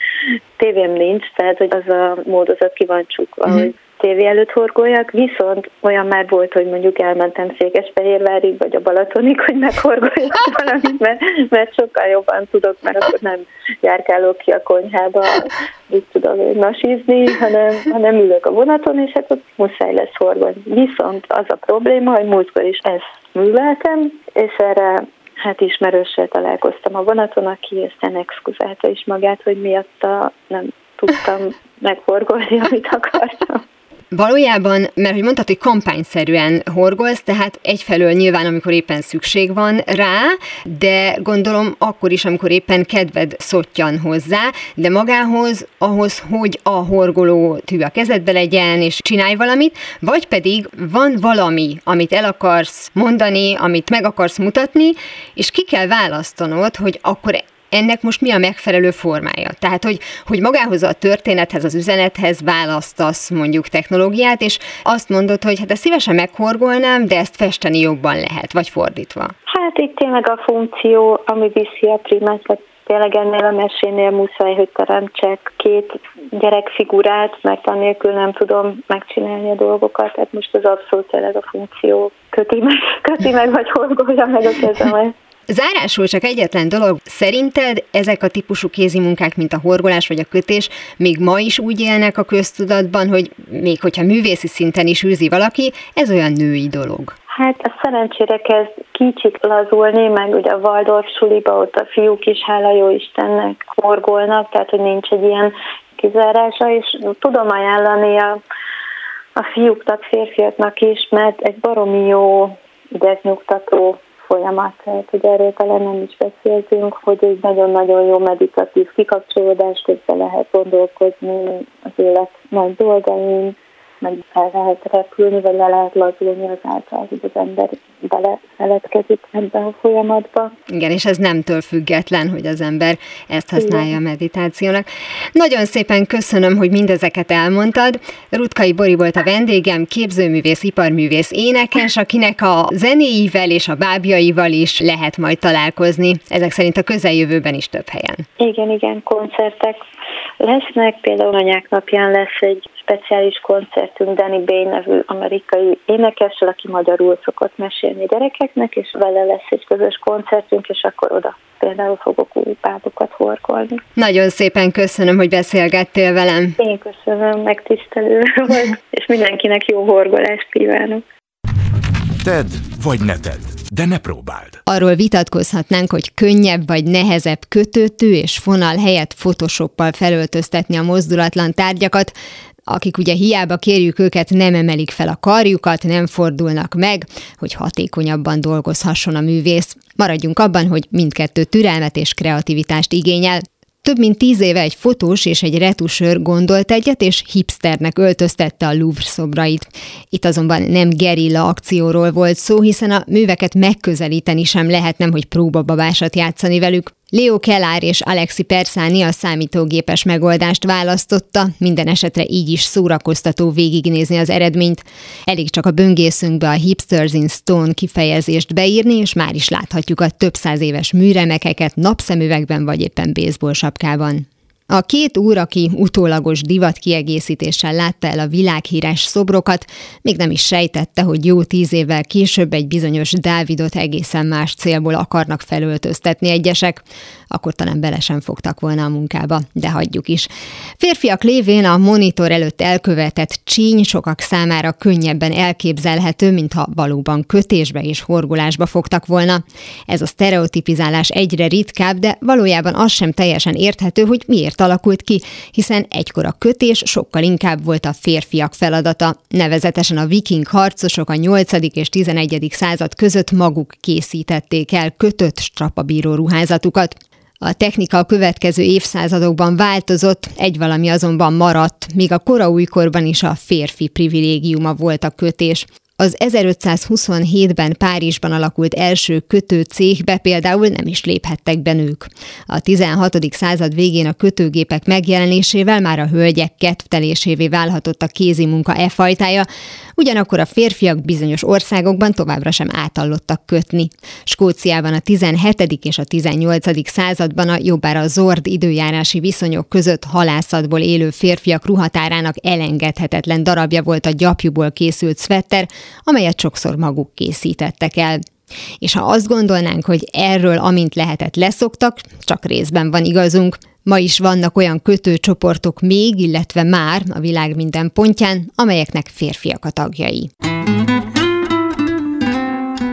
C: tévém nincs, tehát hogy az a módozat ki van csukva, mm-hmm. hogy tévé előtt horgoljak, viszont olyan már volt, hogy mondjuk elmentem Székesfehérvárig, vagy a Balatonig, hogy meghorgoljak valamit, mert, mert sokkal jobban tudok, mert akkor nem járkálok ki a konyhába, így tudom én nasizni, hanem, hanem ülök a vonaton, és hát ott muszáj lesz horgolni. Viszont az a probléma, hogy múltkor is ezt műveltem, és erre hát ismerőssel találkoztam a vonaton, aki aztán exkuzálta is magát, hogy miatta nem tudtam megforgolni, amit akartam.
B: Valójában, mert hogy mondtad, hogy kampányszerűen horgolsz, tehát egyfelől nyilván, amikor éppen szükség van rá, de gondolom akkor is, amikor éppen kedved szottyan hozzá, de magához, ahhoz, hogy a horgoló tű a kezedbe legyen, és csinálj valamit, vagy pedig van valami, amit el akarsz mondani, amit meg akarsz mutatni, és ki kell választanod, hogy akkor ennek most mi a megfelelő formája. Tehát, hogy, hogy magához a történethez, az üzenethez választasz mondjuk technológiát, és azt mondod, hogy hát ezt szívesen meghorgolnám, de ezt festeni jobban lehet, vagy fordítva.
C: Hát itt tényleg a funkció, ami viszi a primát, tényleg ennél a mesénél muszáj, hogy teremtsek két gyerekfigurát, mert annélkül nem tudom megcsinálni a dolgokat. Tehát most az abszolút tényleg a funkció köti meg, köti meg vagy horgolja meg a kezemet.
B: Zárásul csak egyetlen dolog, szerinted ezek a típusú kézi munkák, mint a horgolás vagy a kötés, még ma is úgy élnek a köztudatban, hogy még hogyha művészi szinten is űzi valaki, ez olyan női dolog?
C: Hát a szerencsére kezd kicsit lazulni, meg ugye a Waldorf suliba ott a fiúk is, hála jó Istennek, horgolnak, tehát hogy nincs egy ilyen kizárása, és tudom ajánlani a, a fiúknak, férfiaknak is, mert egy baromi jó idegnyugtató folyamat, tehát hogy erről talán nem is beszéltünk, hogy egy nagyon-nagyon jó meditatív kikapcsolódás közben lehet gondolkozni az élet nagy dolgain, meg el lehet repülni, vagy le lehet lazulni azáltal, hogy az ember belefeledkezik ebbe a folyamatba.
B: Igen, és ez nemtől független, hogy az ember ezt használja Igen. a meditációnak. Nagyon szépen köszönöm, hogy mindezeket elmondtad. Rutkai Bori volt a vendégem, képzőművész, iparművész, énekes, akinek a zenéivel és a bábjaival is lehet majd találkozni. Ezek szerint a közeljövőben is több helyen.
C: Igen, igen, koncertek lesznek. Például anyák napján lesz egy speciális koncertünk Danny Bay nevű amerikai énekessel, aki magyarul szokott mesélni gyerekeknek, és vele lesz egy közös koncertünk, és akkor oda például fogok új pádokat horkolni.
B: Nagyon szépen köszönöm, hogy beszélgettél velem.
C: Én köszönöm, megtisztelő volt, és mindenkinek jó horgolást kívánok.
A: Ted vagy ne tedd, de ne próbáld.
B: Arról vitatkozhatnánk, hogy könnyebb vagy nehezebb kötőtű és fonal helyett photoshoppal felöltöztetni a mozdulatlan tárgyakat, akik ugye hiába kérjük őket, nem emelik fel a karjukat, nem fordulnak meg, hogy hatékonyabban dolgozhasson a művész. Maradjunk abban, hogy mindkettő türelmet és kreativitást igényel, több mint tíz éve egy fotós és egy retusőr gondolt egyet, és hipsternek öltöztette a Louvre szobrait. Itt azonban nem gerilla akcióról volt szó, hiszen a műveket megközelíteni sem lehet, nem hogy próbababásat játszani velük. Leo Kellár és Alexi Perszáni a számítógépes megoldást választotta, minden esetre így is szórakoztató végignézni az eredményt. Elég csak a böngészünkbe a Hipsters in Stone kifejezést beírni, és már is láthatjuk a több száz éves műremekeket napszemüvegben vagy éppen baseball sapkában. A két úr, aki utólagos divat kiegészítéssel látta el a világhíres szobrokat, még nem is sejtette, hogy jó tíz évvel később egy bizonyos Dávidot egészen más célból akarnak felöltöztetni egyesek akkor talán bele sem fogtak volna a munkába, de hagyjuk is. Férfiak lévén a monitor előtt elkövetett csíny sokak számára könnyebben elképzelhető, mintha valóban kötésbe és horgolásba fogtak volna. Ez a sztereotipizálás egyre ritkább, de valójában az sem teljesen érthető, hogy miért alakult ki, hiszen egykor a kötés sokkal inkább volt a férfiak feladata. Nevezetesen a viking harcosok a 8. és 11. század között maguk készítették el kötött strapabíró ruházatukat. A technika a következő évszázadokban változott, egy valami azonban maradt, míg a kora újkorban is a férfi privilégiuma volt a kötés. Az 1527-ben Párizsban alakult első kötőcéhbe például nem is léphettek be nők. A 16. század végén a kötőgépek megjelenésével már a hölgyek kedvtelésévé válhatott a kézi munka e fajtája, ugyanakkor a férfiak bizonyos országokban továbbra sem átallottak kötni. Skóciában a 17. és a 18. században a jobbára a zord időjárási viszonyok között halászatból élő férfiak ruhatárának elengedhetetlen darabja volt a gyapjúból készült szvetter, amelyet sokszor maguk készítettek el. És ha azt gondolnánk, hogy erről amint lehetett leszoktak, csak részben van igazunk, Ma is vannak olyan kötőcsoportok még, illetve már a világ minden pontján, amelyeknek férfiak a tagjai.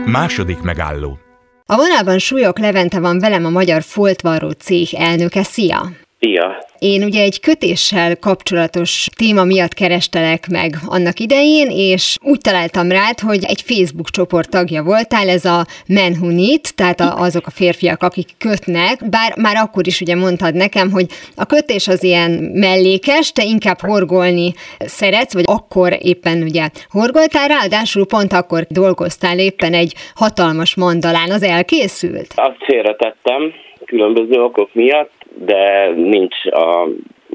A: Második megálló.
B: A vonalban Súlyok Levente van velem a Magyar Foltvarró cég elnöke. Szia!
D: Szia!
B: Én ugye egy kötéssel kapcsolatos téma miatt kerestelek meg annak idején, és úgy találtam rád, hogy egy Facebook csoport tagja voltál, ez a Men Who Need, tehát a, azok a férfiak, akik kötnek, bár már akkor is ugye mondtad nekem, hogy a kötés az ilyen mellékes, te inkább horgolni szeretsz, vagy akkor éppen ugye horgoltál, ráadásul pont akkor dolgoztál éppen egy hatalmas mandalán, az elkészült?
D: Azt félretettem, különböző okok miatt, de nincs a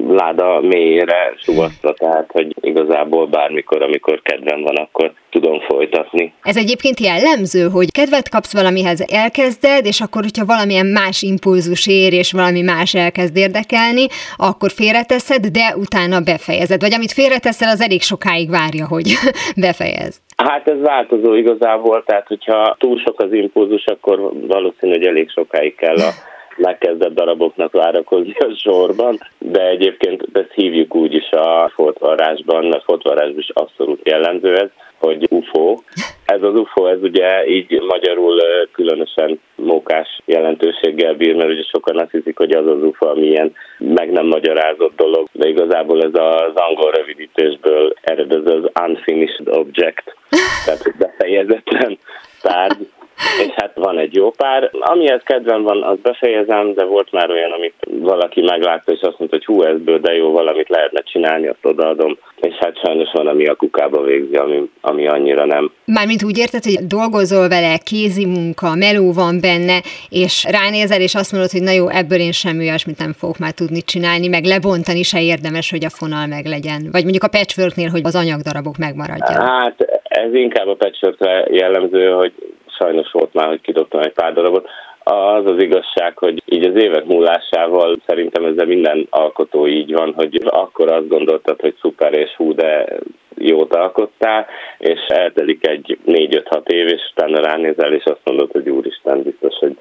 D: láda mélyére sugasztva, tehát hogy igazából bármikor, amikor kedvem van, akkor tudom folytatni.
B: Ez egyébként jellemző, hogy kedvet kapsz valamihez, elkezded, és akkor, hogyha valamilyen más impulzus ér, és valami más elkezd érdekelni, akkor félreteszed, de utána befejezed. Vagy amit félreteszel, az elég sokáig várja, hogy befejezd.
D: Hát ez változó igazából, tehát hogyha túl sok az impulzus, akkor valószínű, hogy elég sokáig kell a megkezdett daraboknak várakozni a sorban, de egyébként ezt hívjuk úgy is a fotvarásban, a fotvarásban is abszolút jellemző ez, hogy UFO. Ez az UFO, ez ugye így magyarul különösen mókás jelentőséggel bír, mert ugye sokan azt hiszik, hogy az az UFO, ami ilyen meg nem magyarázott dolog, de igazából ez az angol rövidítésből eredez az unfinished object, tehát befejezetlen tárgy, és hát van egy jó pár. Amihez kedvem van, az befejezem, de volt már olyan, amit valaki meglátta, és azt mondta, hogy hú, ezből de jó, valamit lehetne csinálni, azt odaadom. És hát sajnos van, ami a kukába végzi, ami, ami annyira nem.
B: Mármint úgy érted, hogy dolgozol vele, kézi munka, meló van benne, és ránézel, és azt mondod, hogy na jó, ebből én semmi olyasmit nem fogok már tudni csinálni, meg lebontani se érdemes, hogy a fonal meg legyen. Vagy mondjuk a patchworknél, hogy az anyagdarabok megmaradjanak.
D: Hát ez inkább a patchworkre jellemző, hogy sajnos volt már, hogy kidobtam egy pár darabot. Az az igazság, hogy így az évek múlásával szerintem ezzel minden alkotó így van, hogy akkor azt gondoltad, hogy szuper és hú, de jót alkottál, és eltelik egy négy-öt-hat év, és utána ránézel, és azt mondod, hogy úristen, biztos, hogy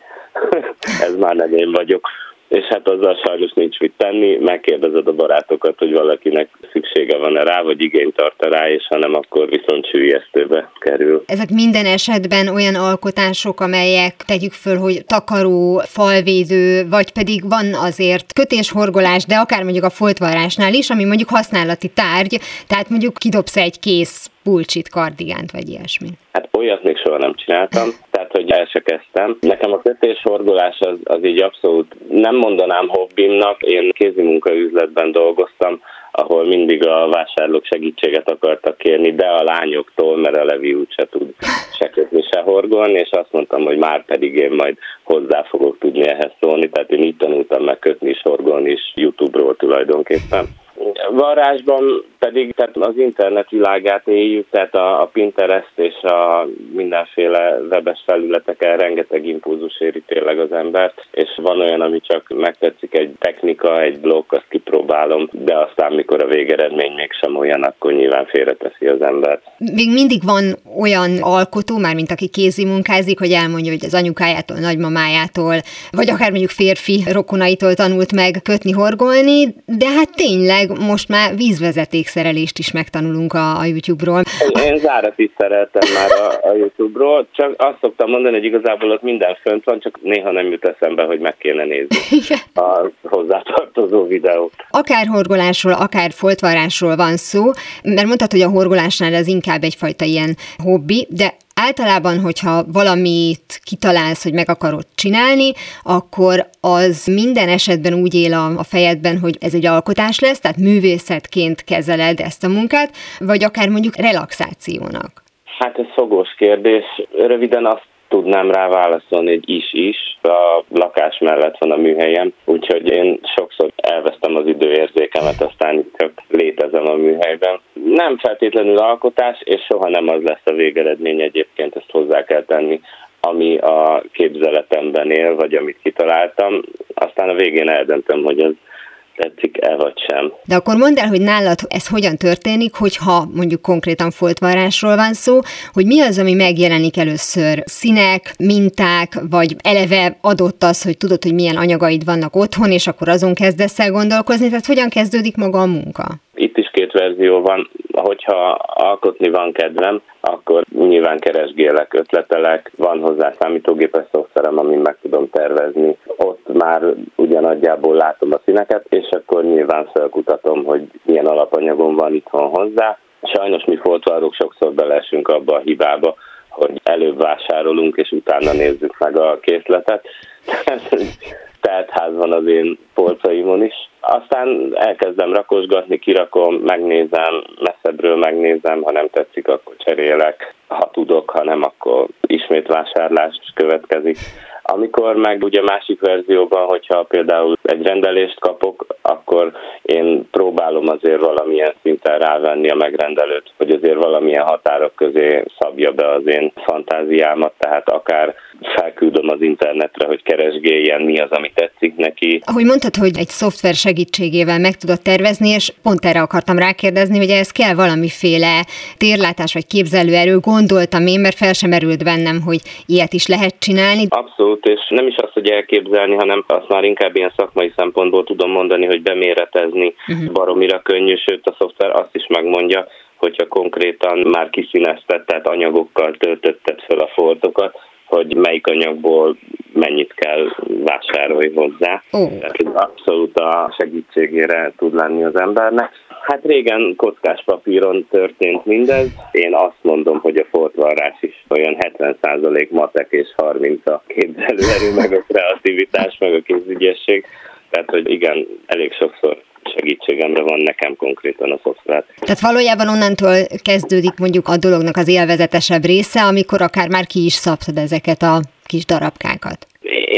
D: ez már nem én vagyok és hát azzal sajnos nincs mit tenni, megkérdezed a barátokat, hogy valakinek szüksége van-e rá, vagy igényt tart rá, és ha nem, akkor viszont sűjesztőbe kerül.
B: Ezek minden esetben olyan alkotások, amelyek tegyük föl, hogy takaró, falvédő, vagy pedig van azért kötéshorgolás, de akár mondjuk a foltvarásnál is, ami mondjuk használati tárgy, tehát mondjuk kidobsz egy kész pulcsit, kardigánt, vagy ilyesmi?
D: Olyat még soha nem csináltam, tehát hogy el se kezdtem. Nekem a kötéshordolás az, az így abszolút nem mondanám hobbimnak, én kézi munkaüzletben dolgoztam, ahol mindig a vásárlók segítséget akartak kérni, de a lányoktól, mert a Levi úgyse tud se kötni, se horgolni, és azt mondtam, hogy már pedig én majd hozzá fogok tudni ehhez szólni, tehát én így tanultam meg kötni és horgolni is YouTube-ról tulajdonképpen. Varázsban pedig tehát az internet világát éljük, tehát a, a Pinterest és a mindenféle webes felületeken rengeteg impulzus éri tényleg az embert, és van olyan, ami csak megtetszik egy technika, egy blog, azt kipróbálom, de aztán mikor a végeredmény mégsem olyan, akkor nyilván félreteszi az embert.
B: Még mindig van olyan alkotó, már mint aki kézi munkázik, hogy elmondja, hogy az anyukájától, nagymamájától, vagy akár mondjuk férfi rokonaitól tanult meg kötni, horgolni, de hát tényleg most már vízvezeték szerelést is megtanulunk a, a YouTube-ról.
D: Én zárat is szereltem már a, a YouTube-ról, csak azt szoktam mondani, hogy igazából ott minden fönt van, csak néha nem jut eszembe, hogy meg kéne nézni a hozzátartozó videót.
B: Akár horgolásról, akár foltvarásról van szó, mert mondtad, hogy a horgolásnál ez inkább egyfajta ilyen hobbi, de Általában, hogyha valamit kitalálsz, hogy meg akarod csinálni, akkor az minden esetben úgy él a, fejedben, hogy ez egy alkotás lesz, tehát művészetként kezeled ezt a munkát, vagy akár mondjuk relaxációnak.
D: Hát ez szogós kérdés. Röviden azt tudnám rá válaszolni, hogy is-is. A lakás mellett van a műhelyem, úgyhogy én sokszor elvesztem az időérzékemet, aztán csak létezem a műhelyben. Nem feltétlenül alkotás, és soha nem az lesz a végeredmény egyébként, ezt hozzá kell tenni ami a képzeletemben él, vagy amit kitaláltam. Aztán a végén eldöntöm, hogy ez tetszik-e vagy sem.
B: De akkor mondd el, hogy nálad ez hogyan történik, hogyha mondjuk konkrétan foltvarásról van szó, hogy mi az, ami megjelenik először? Színek, minták, vagy eleve adott az, hogy tudod, hogy milyen anyagaid vannak otthon, és akkor azon kezdesz el gondolkozni, tehát hogyan kezdődik maga a munka?
D: Itt is két verzió van. Hogyha alkotni van kedvem, akkor nyilván keresgélek, ötletelek, van hozzá számítógépes szoftverem, amin meg tudom tervezni. Ott már ugyanadjából látom a színeket, és akkor nyilván felkutatom, hogy milyen alapanyagom van itthon hozzá. Sajnos mi foltvarok sokszor belesünk abba a hibába, hogy előbb vásárolunk, és utána nézzük meg a készletet. Tehát ház van az én polcaimon is. Aztán elkezdem rakosgatni, kirakom, megnézem, messzebbről megnézem, ha nem tetszik, akkor cserélek, ha tudok, ha nem, akkor ismét vásárlás következik. Amikor meg ugye másik verzióban, hogyha például egy rendelést kapok, akkor én próbálom azért valamilyen szinten rávenni a megrendelőt, hogy azért valamilyen határok közé szabja be az én fantáziámat, tehát akár felküldöm az internetre, hogy keresgéljen, mi az, ami tetszik neki.
B: Ahogy mondtad, hogy egy szoftver segítségével meg tudod tervezni, és pont erre akartam rákérdezni, hogy ez kell valamiféle térlátás vagy képzelőerő, gondoltam én, mert fel sem merült bennem, hogy ilyet is lehet csinálni.
D: Abszolút, és nem is azt, hogy elképzelni, hanem azt már inkább ilyen szakmai szempontból tudom mondani, hogy beméretezni uh-huh. baromira könnyű, sőt a szoftver azt is megmondja, hogyha konkrétan már kiszíneztet, tehát anyagokkal töltötted fel a foltokat, hogy melyik anyagból mennyit kell vásárolni hozzá. Oh. Tehát abszolút a segítségére tud lenni az embernek. Hát régen kockás papíron történt mindez. Én azt mondom, hogy a fortvarrás is olyan 70% matek és 30 a képzelőerő, meg a kreativitás, meg a kézügyesség. Tehát, hogy igen, elég sokszor segítségemre van nekem konkrétan a szoftver.
B: Tehát valójában onnantól kezdődik mondjuk a dolognak az élvezetesebb része, amikor akár már ki is szabtad ezeket a kis darabkákat.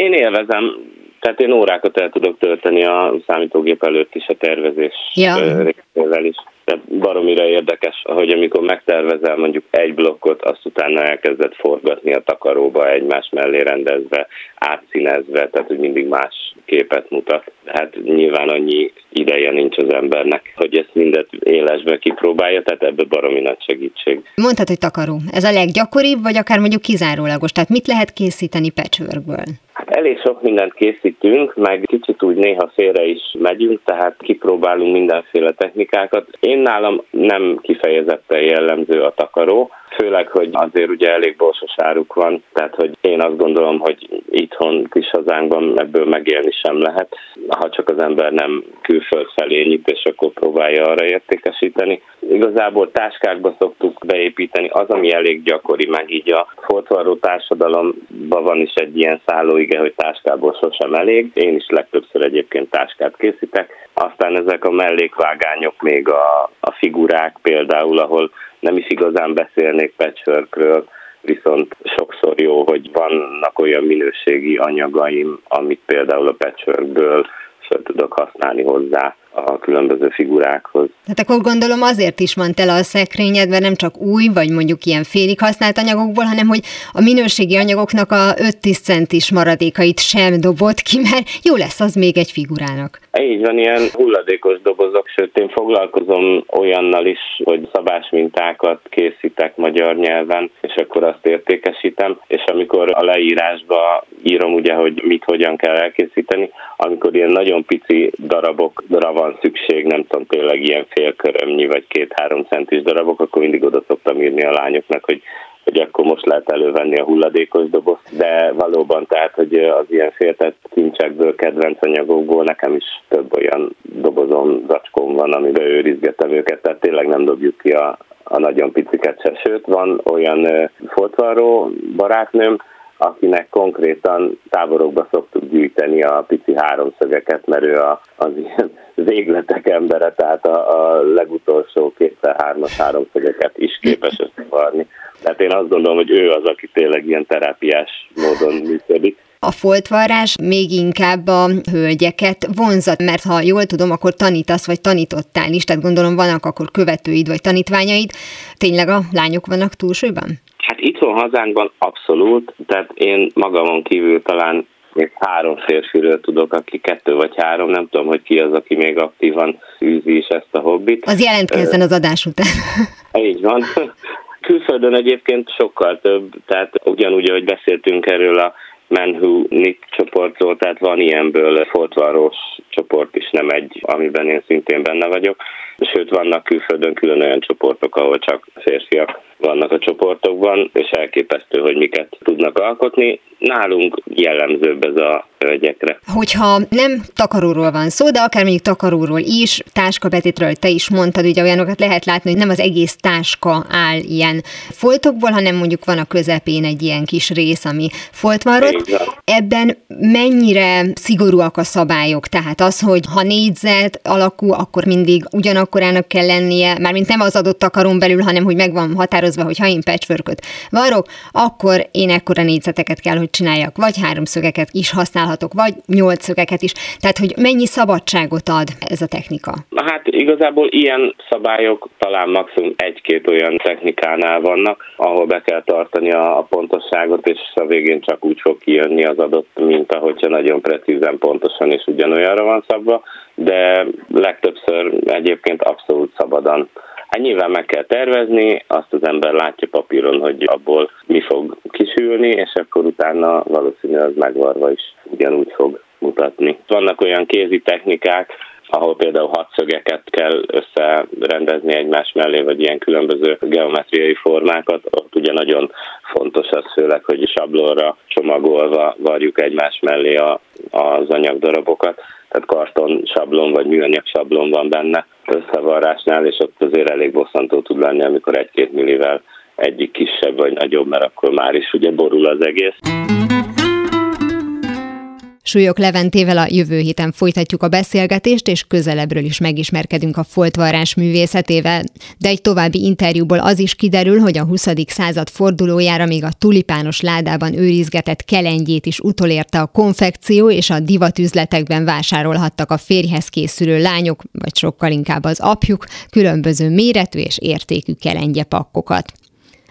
D: Én élvezem, tehát én órákat el tudok tölteni a számítógép előtt is a tervezés ja. részével is. De baromira érdekes, hogy amikor megtervezel mondjuk egy blokkot, azt utána elkezded forgatni a takaróba egymás mellé rendezve, átszínezve, tehát hogy mindig más képet mutat. Hát nyilván annyi ideje nincs az embernek, hogy ezt mindet élesbe kipróbálja, tehát ebbe baromi nagy segítség.
B: Mondtad, hogy takaró. Ez a leggyakoribb, vagy akár mondjuk kizárólagos? Tehát mit lehet készíteni patchworkből?
D: Elég sok mindent készítünk, meg kicsit úgy néha félre is megyünk, tehát kipróbálunk mindenféle technikákat. Én nálam nem kifejezetten jellemző a takaró, főleg, hogy azért ugye elég borsos áruk van, tehát hogy én azt gondolom, hogy itthon kis hazánkban ebből megélni sem lehet, ha csak az ember nem külföld felé nyit, és akkor próbálja arra értékesíteni. Igazából táskákba szoktuk beépíteni, az, ami elég gyakori, meg így a fortvaró társadalomban van is egy ilyen szállóige, hogy táskából sosem elég. Én is legtöbbször egyébként táskát készítek. Aztán ezek a mellékvágányok, még a, a figurák például, ahol nem is igazán beszélnék patchworkről, viszont sokszor jó, hogy vannak olyan minőségi anyagaim, amit például a patchworkből fel tudok használni hozzá a különböző figurákhoz.
B: Tehát akkor gondolom azért is van tele a szekrényedben nem csak új, vagy mondjuk ilyen félig használt anyagokból, hanem hogy a minőségi anyagoknak a 5-10 centis maradékait sem dobott ki, mert jó lesz az még egy figurának.
D: Így van, ilyen hulladékos dobozok, sőt én foglalkozom olyannal is, hogy szabásmintákat készítek magyar nyelven, és akkor azt értékesítem, és amikor a leírásba írom ugye, hogy mit hogyan kell elkészíteni, amikor ilyen nagyon pici darabokra van szükség, nem tudom, tényleg ilyen félkörömnyi vagy két-három centis darabok, akkor mindig oda szoktam írni a lányoknak, hogy hogy akkor most lehet elővenni a hulladékos doboz, de valóban tehát, hogy az ilyen féltett kincsekből, kedvenc anyagokból nekem is több olyan dobozom, zacskóm van, amiben őrizgetem őket, tehát tényleg nem dobjuk ki a, a nagyon piciket se. Sőt, van olyan fotvaró barátnőm, akinek konkrétan táborokba szoktuk gyűjteni a pici háromszögeket, mert ő a, az ilyen végletek embere, tehát a, a legutolsó kétszer hármas háromszögeket is képes összevarni. Tehát én azt gondolom, hogy ő az, aki tényleg ilyen terápiás módon működik.
B: A foltvarrás még inkább a hölgyeket vonzat, mert ha jól tudom, akkor tanítasz, vagy tanítottál is, tehát gondolom vannak akkor követőid, vagy tanítványaid. Tényleg a lányok vannak túlsúlyban?
D: Hát itthon hazánkban abszolút, tehát én magamon kívül talán még három férfiről tudok, aki kettő vagy három, nem tudom, hogy ki az, aki még aktívan űzi is ezt a hobbit.
B: Az jelentkezzen az adás után.
D: Így van. Külföldön egyébként sokkal több, tehát ugyanúgy, ahogy beszéltünk erről a Men Who Nick csoportról, tehát van ilyenből foltvaros csoport is, nem egy, amiben én szintén benne vagyok. sőt vannak külföldön külön olyan csoportok, ahol csak férfiak vannak a csoportokban, és elképesztő, hogy miket tudnak alkotni. Nálunk jellemzőbb ez a hölgyekre.
B: Hogyha nem takaróról van szó, de akár mondjuk takaróról is, táskabetitről te is mondtad, ugye olyanokat lehet látni, hogy nem az egész táska áll ilyen foltokból, hanem mondjuk van a közepén egy ilyen kis rész, ami foltvarrott. Ebben mennyire szigorúak a szabályok? Tehát az, hogy ha négyzet alakú, akkor mindig ugyanakkorának kell lennie, mármint nem az adott takaron belül, hanem hogy megvan határozva, hogy ha én patchwork varok, akkor én ekkora négyzeteket kell, hogy csináljak, vagy háromszögeket is használ használhatok, vagy nyolc szögeket is. Tehát, hogy mennyi szabadságot ad ez a technika?
D: Hát igazából ilyen szabályok talán maximum egy-két olyan technikánál vannak, ahol be kell tartani a, a pontosságot, és a végén csak úgy fog kijönni az adott minta, hogyha nagyon precízen, pontosan és ugyanolyanra van szabva, de legtöbbször egyébként abszolút szabadan Hát nyilván meg kell tervezni, azt az ember látja papíron, hogy abból mi fog kisülni, és akkor utána valószínűleg az megvarva is ugyanúgy fog mutatni. Vannak olyan kézi technikák, ahol például hatszögeket kell összerendezni egymás mellé, vagy ilyen különböző geometriai formákat, ott ugye nagyon fontos az főleg, hogy sablonra csomagolva varjuk egymás mellé a, az anyagdarabokat, tehát karton sablon vagy műanyag sablon van benne összevarrásnál, és ott azért elég bosszantó tud lenni, amikor egy-két millivel egyik kisebb vagy nagyobb, mert akkor már is ugye borul az egész.
B: Súlyok Leventével a jövő héten folytatjuk a beszélgetést, és közelebbről is megismerkedünk a foltvarrás művészetével. De egy további interjúból az is kiderül, hogy a 20. század fordulójára még a tulipános ládában őrizgetett kelengyét is utolérte a konfekció, és a divatüzletekben vásárolhattak a férjhez készülő lányok, vagy sokkal inkább az apjuk, különböző méretű és értékű kelengye pakkokat.